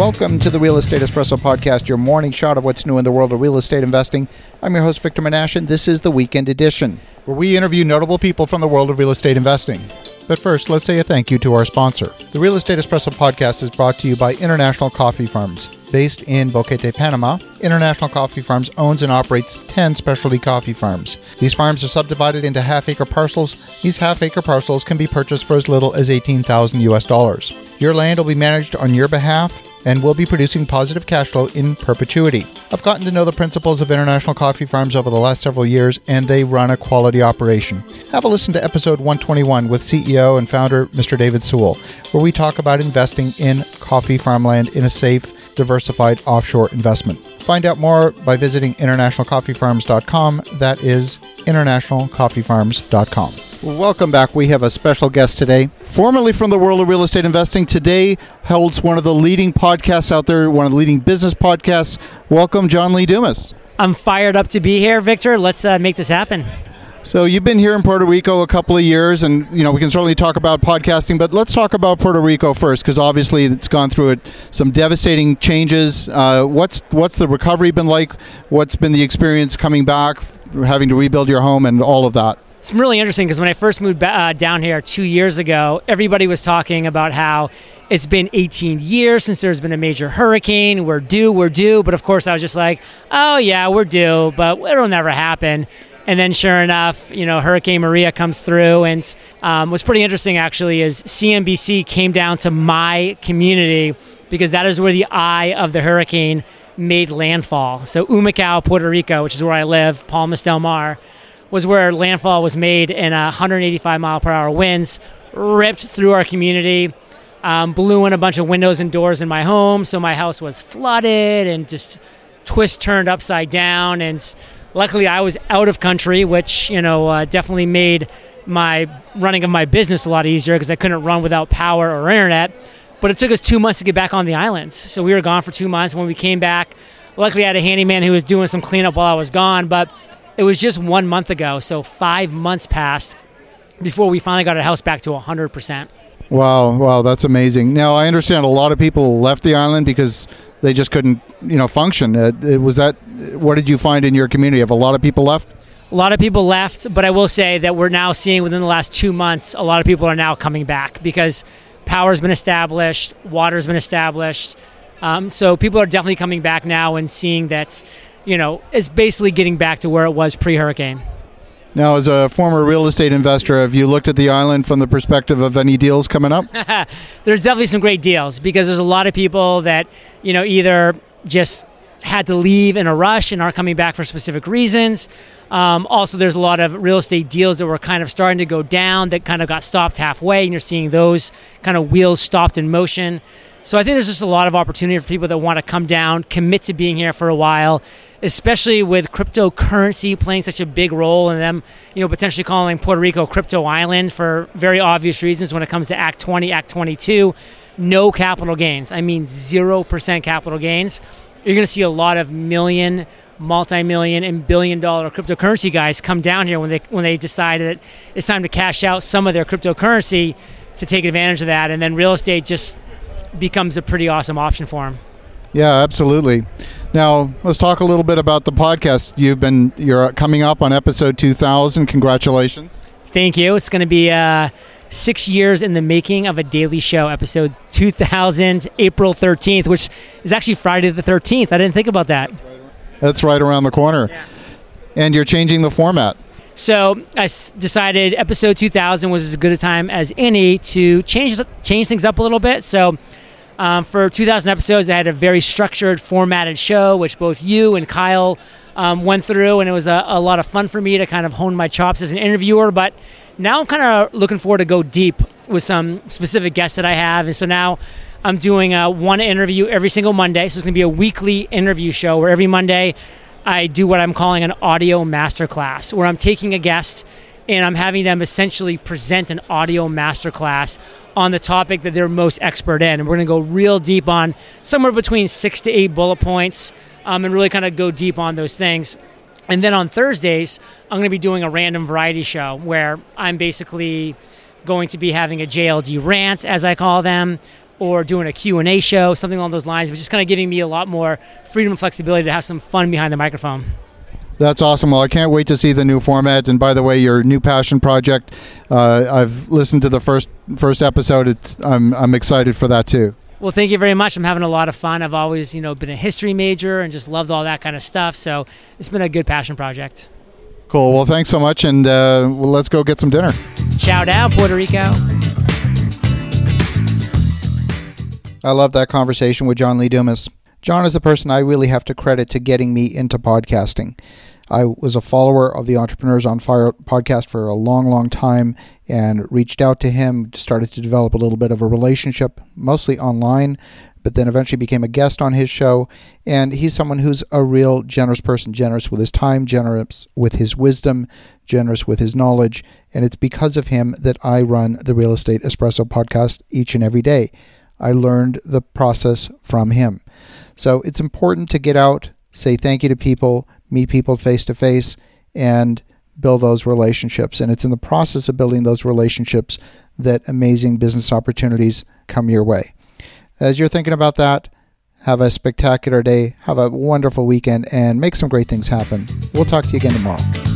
Welcome to the Real Estate Espresso Podcast, your morning shot of what's new in the world of real estate investing. I'm your host, Victor Menashe, and this is the weekend edition, where we interview notable people from the world of real estate investing. But first, let's say a thank you to our sponsor. The Real Estate Espresso Podcast is brought to you by International Coffee Farms. Based in Boquete, Panama, International Coffee Farms owns and operates 10 specialty coffee farms. These farms are subdivided into half acre parcels. These half acre parcels can be purchased for as little as 18,000 US dollars. Your land will be managed on your behalf and will be producing positive cash flow in perpetuity. I've gotten to know the principals of International Coffee Farms over the last several years, and they run a quality operation. Have a listen to episode 121 with CEO and founder Mr. David Sewell, where we talk about investing in coffee farmland in a safe, diversified offshore investment. Find out more by visiting internationalcoffeefarms.com. That is internationalcoffeefarms.com. Welcome back. We have a special guest today, formerly from the world of real estate investing. Today holds one of the leading podcasts out there, one of the leading business podcasts. Welcome, John Lee Dumas. I'm fired up to be here, Victor. Let's uh, make this happen. So you've been here in Puerto Rico a couple of years, and you know we can certainly talk about podcasting, but let's talk about Puerto Rico first, because obviously it's gone through it, some devastating changes. Uh, what's what's the recovery been like? What's been the experience coming back, having to rebuild your home, and all of that? It's really interesting because when I first moved uh, down here two years ago, everybody was talking about how it's been 18 years since there's been a major hurricane. We're due, we're due. But of course, I was just like, oh, yeah, we're due, but it'll never happen. And then, sure enough, you know, Hurricane Maria comes through, and um, what's pretty interesting actually is CNBC came down to my community because that is where the eye of the hurricane made landfall. So Humacao, Puerto Rico, which is where I live, Palmas del Mar was where landfall was made in 185 mile per hour winds, ripped through our community, um, blew in a bunch of windows and doors in my home. So my house was flooded and just twist turned upside down. And luckily, I was out of country, which you know uh, definitely made my running of my business a lot easier because I couldn't run without power or internet. But it took us two months to get back on the islands. So we were gone for two months. When we came back, luckily I had a handyman who was doing some cleanup while I was gone. But it was just one month ago, so five months passed before we finally got our house back to 100%. Wow, wow, that's amazing. Now, I understand a lot of people left the island because they just couldn't, you know, function. Uh, was that, what did you find in your community? Have a lot of people left? A lot of people left, but I will say that we're now seeing within the last two months, a lot of people are now coming back because power's been established, water's been established. Um, so people are definitely coming back now and seeing that you know, it's basically getting back to where it was pre-hurricane. Now, as a former real estate investor, have you looked at the island from the perspective of any deals coming up? there's definitely some great deals because there's a lot of people that, you know, either just had to leave in a rush and aren't coming back for specific reasons. Um, also, there's a lot of real estate deals that were kind of starting to go down that kind of got stopped halfway, and you're seeing those kind of wheels stopped in motion. So I think there's just a lot of opportunity for people that want to come down, commit to being here for a while, especially with cryptocurrency playing such a big role in them, you know, potentially calling Puerto Rico crypto island for very obvious reasons when it comes to Act 20, Act 22. No capital gains. I mean, 0% capital gains. You're going to see a lot of million, multi-million, and billion-dollar cryptocurrency guys come down here when they when they decide that it's time to cash out some of their cryptocurrency to take advantage of that, and then real estate just becomes a pretty awesome option for them. Yeah, absolutely. Now let's talk a little bit about the podcast. You've been you're coming up on episode 2000. Congratulations! Thank you. It's going to be uh, six years in the making of a daily show. Episode 2000, April 13th, which is actually Friday the 13th. I didn't think about that. That's right around the corner. Yeah. And you're changing the format. So I s- decided episode 2000 was as good a time as any to change change things up a little bit. So um, for 2,000 episodes, I had a very structured, formatted show, which both you and Kyle um, went through, and it was a, a, lot of fun for me to kind of hone my chops as an interviewer. But now I'm kind of looking forward to go deep with some specific guests that I have, and so now I'm doing a one interview every single Monday. So it's going to be a weekly interview show where every Monday I do what I'm calling an audio masterclass, where I'm taking a guest and I'm having them essentially present an audio masterclass on the topic that they're most expert in. And we're going to go real deep on somewhere between six to eight bullet points um, and really kind of go deep on those things. And then on Thursdays, I'm going to be doing a random variety show where I'm basically going to be having a JLD rant, as I call them, or doing a Q&A show, something along those lines, which is kind of giving me a lot more freedom and flexibility to have some fun behind the microphone. That's awesome. Well, I can't wait to see the new format. And by the way, your new passion project, uh, I've listened to the first first episode. It's I'm I'm excited for that too. Well, thank you very much. I'm having a lot of fun. I've always, you know, been a history major and just loved all that kind of stuff. So it's been a good passion project. Cool. Well, thanks so much, and uh, well, let's go get some dinner. Shout out, Puerto Rico. I love that conversation with John Lee Dumas. John is the person I really have to credit to getting me into podcasting. I was a follower of the Entrepreneurs on Fire podcast for a long, long time and reached out to him, started to develop a little bit of a relationship, mostly online, but then eventually became a guest on his show. And he's someone who's a real generous person, generous with his time, generous with his wisdom, generous with his knowledge. And it's because of him that I run the Real Estate Espresso podcast each and every day. I learned the process from him. So it's important to get out, say thank you to people, meet people face to face, and build those relationships. And it's in the process of building those relationships that amazing business opportunities come your way. As you're thinking about that, have a spectacular day, have a wonderful weekend, and make some great things happen. We'll talk to you again tomorrow.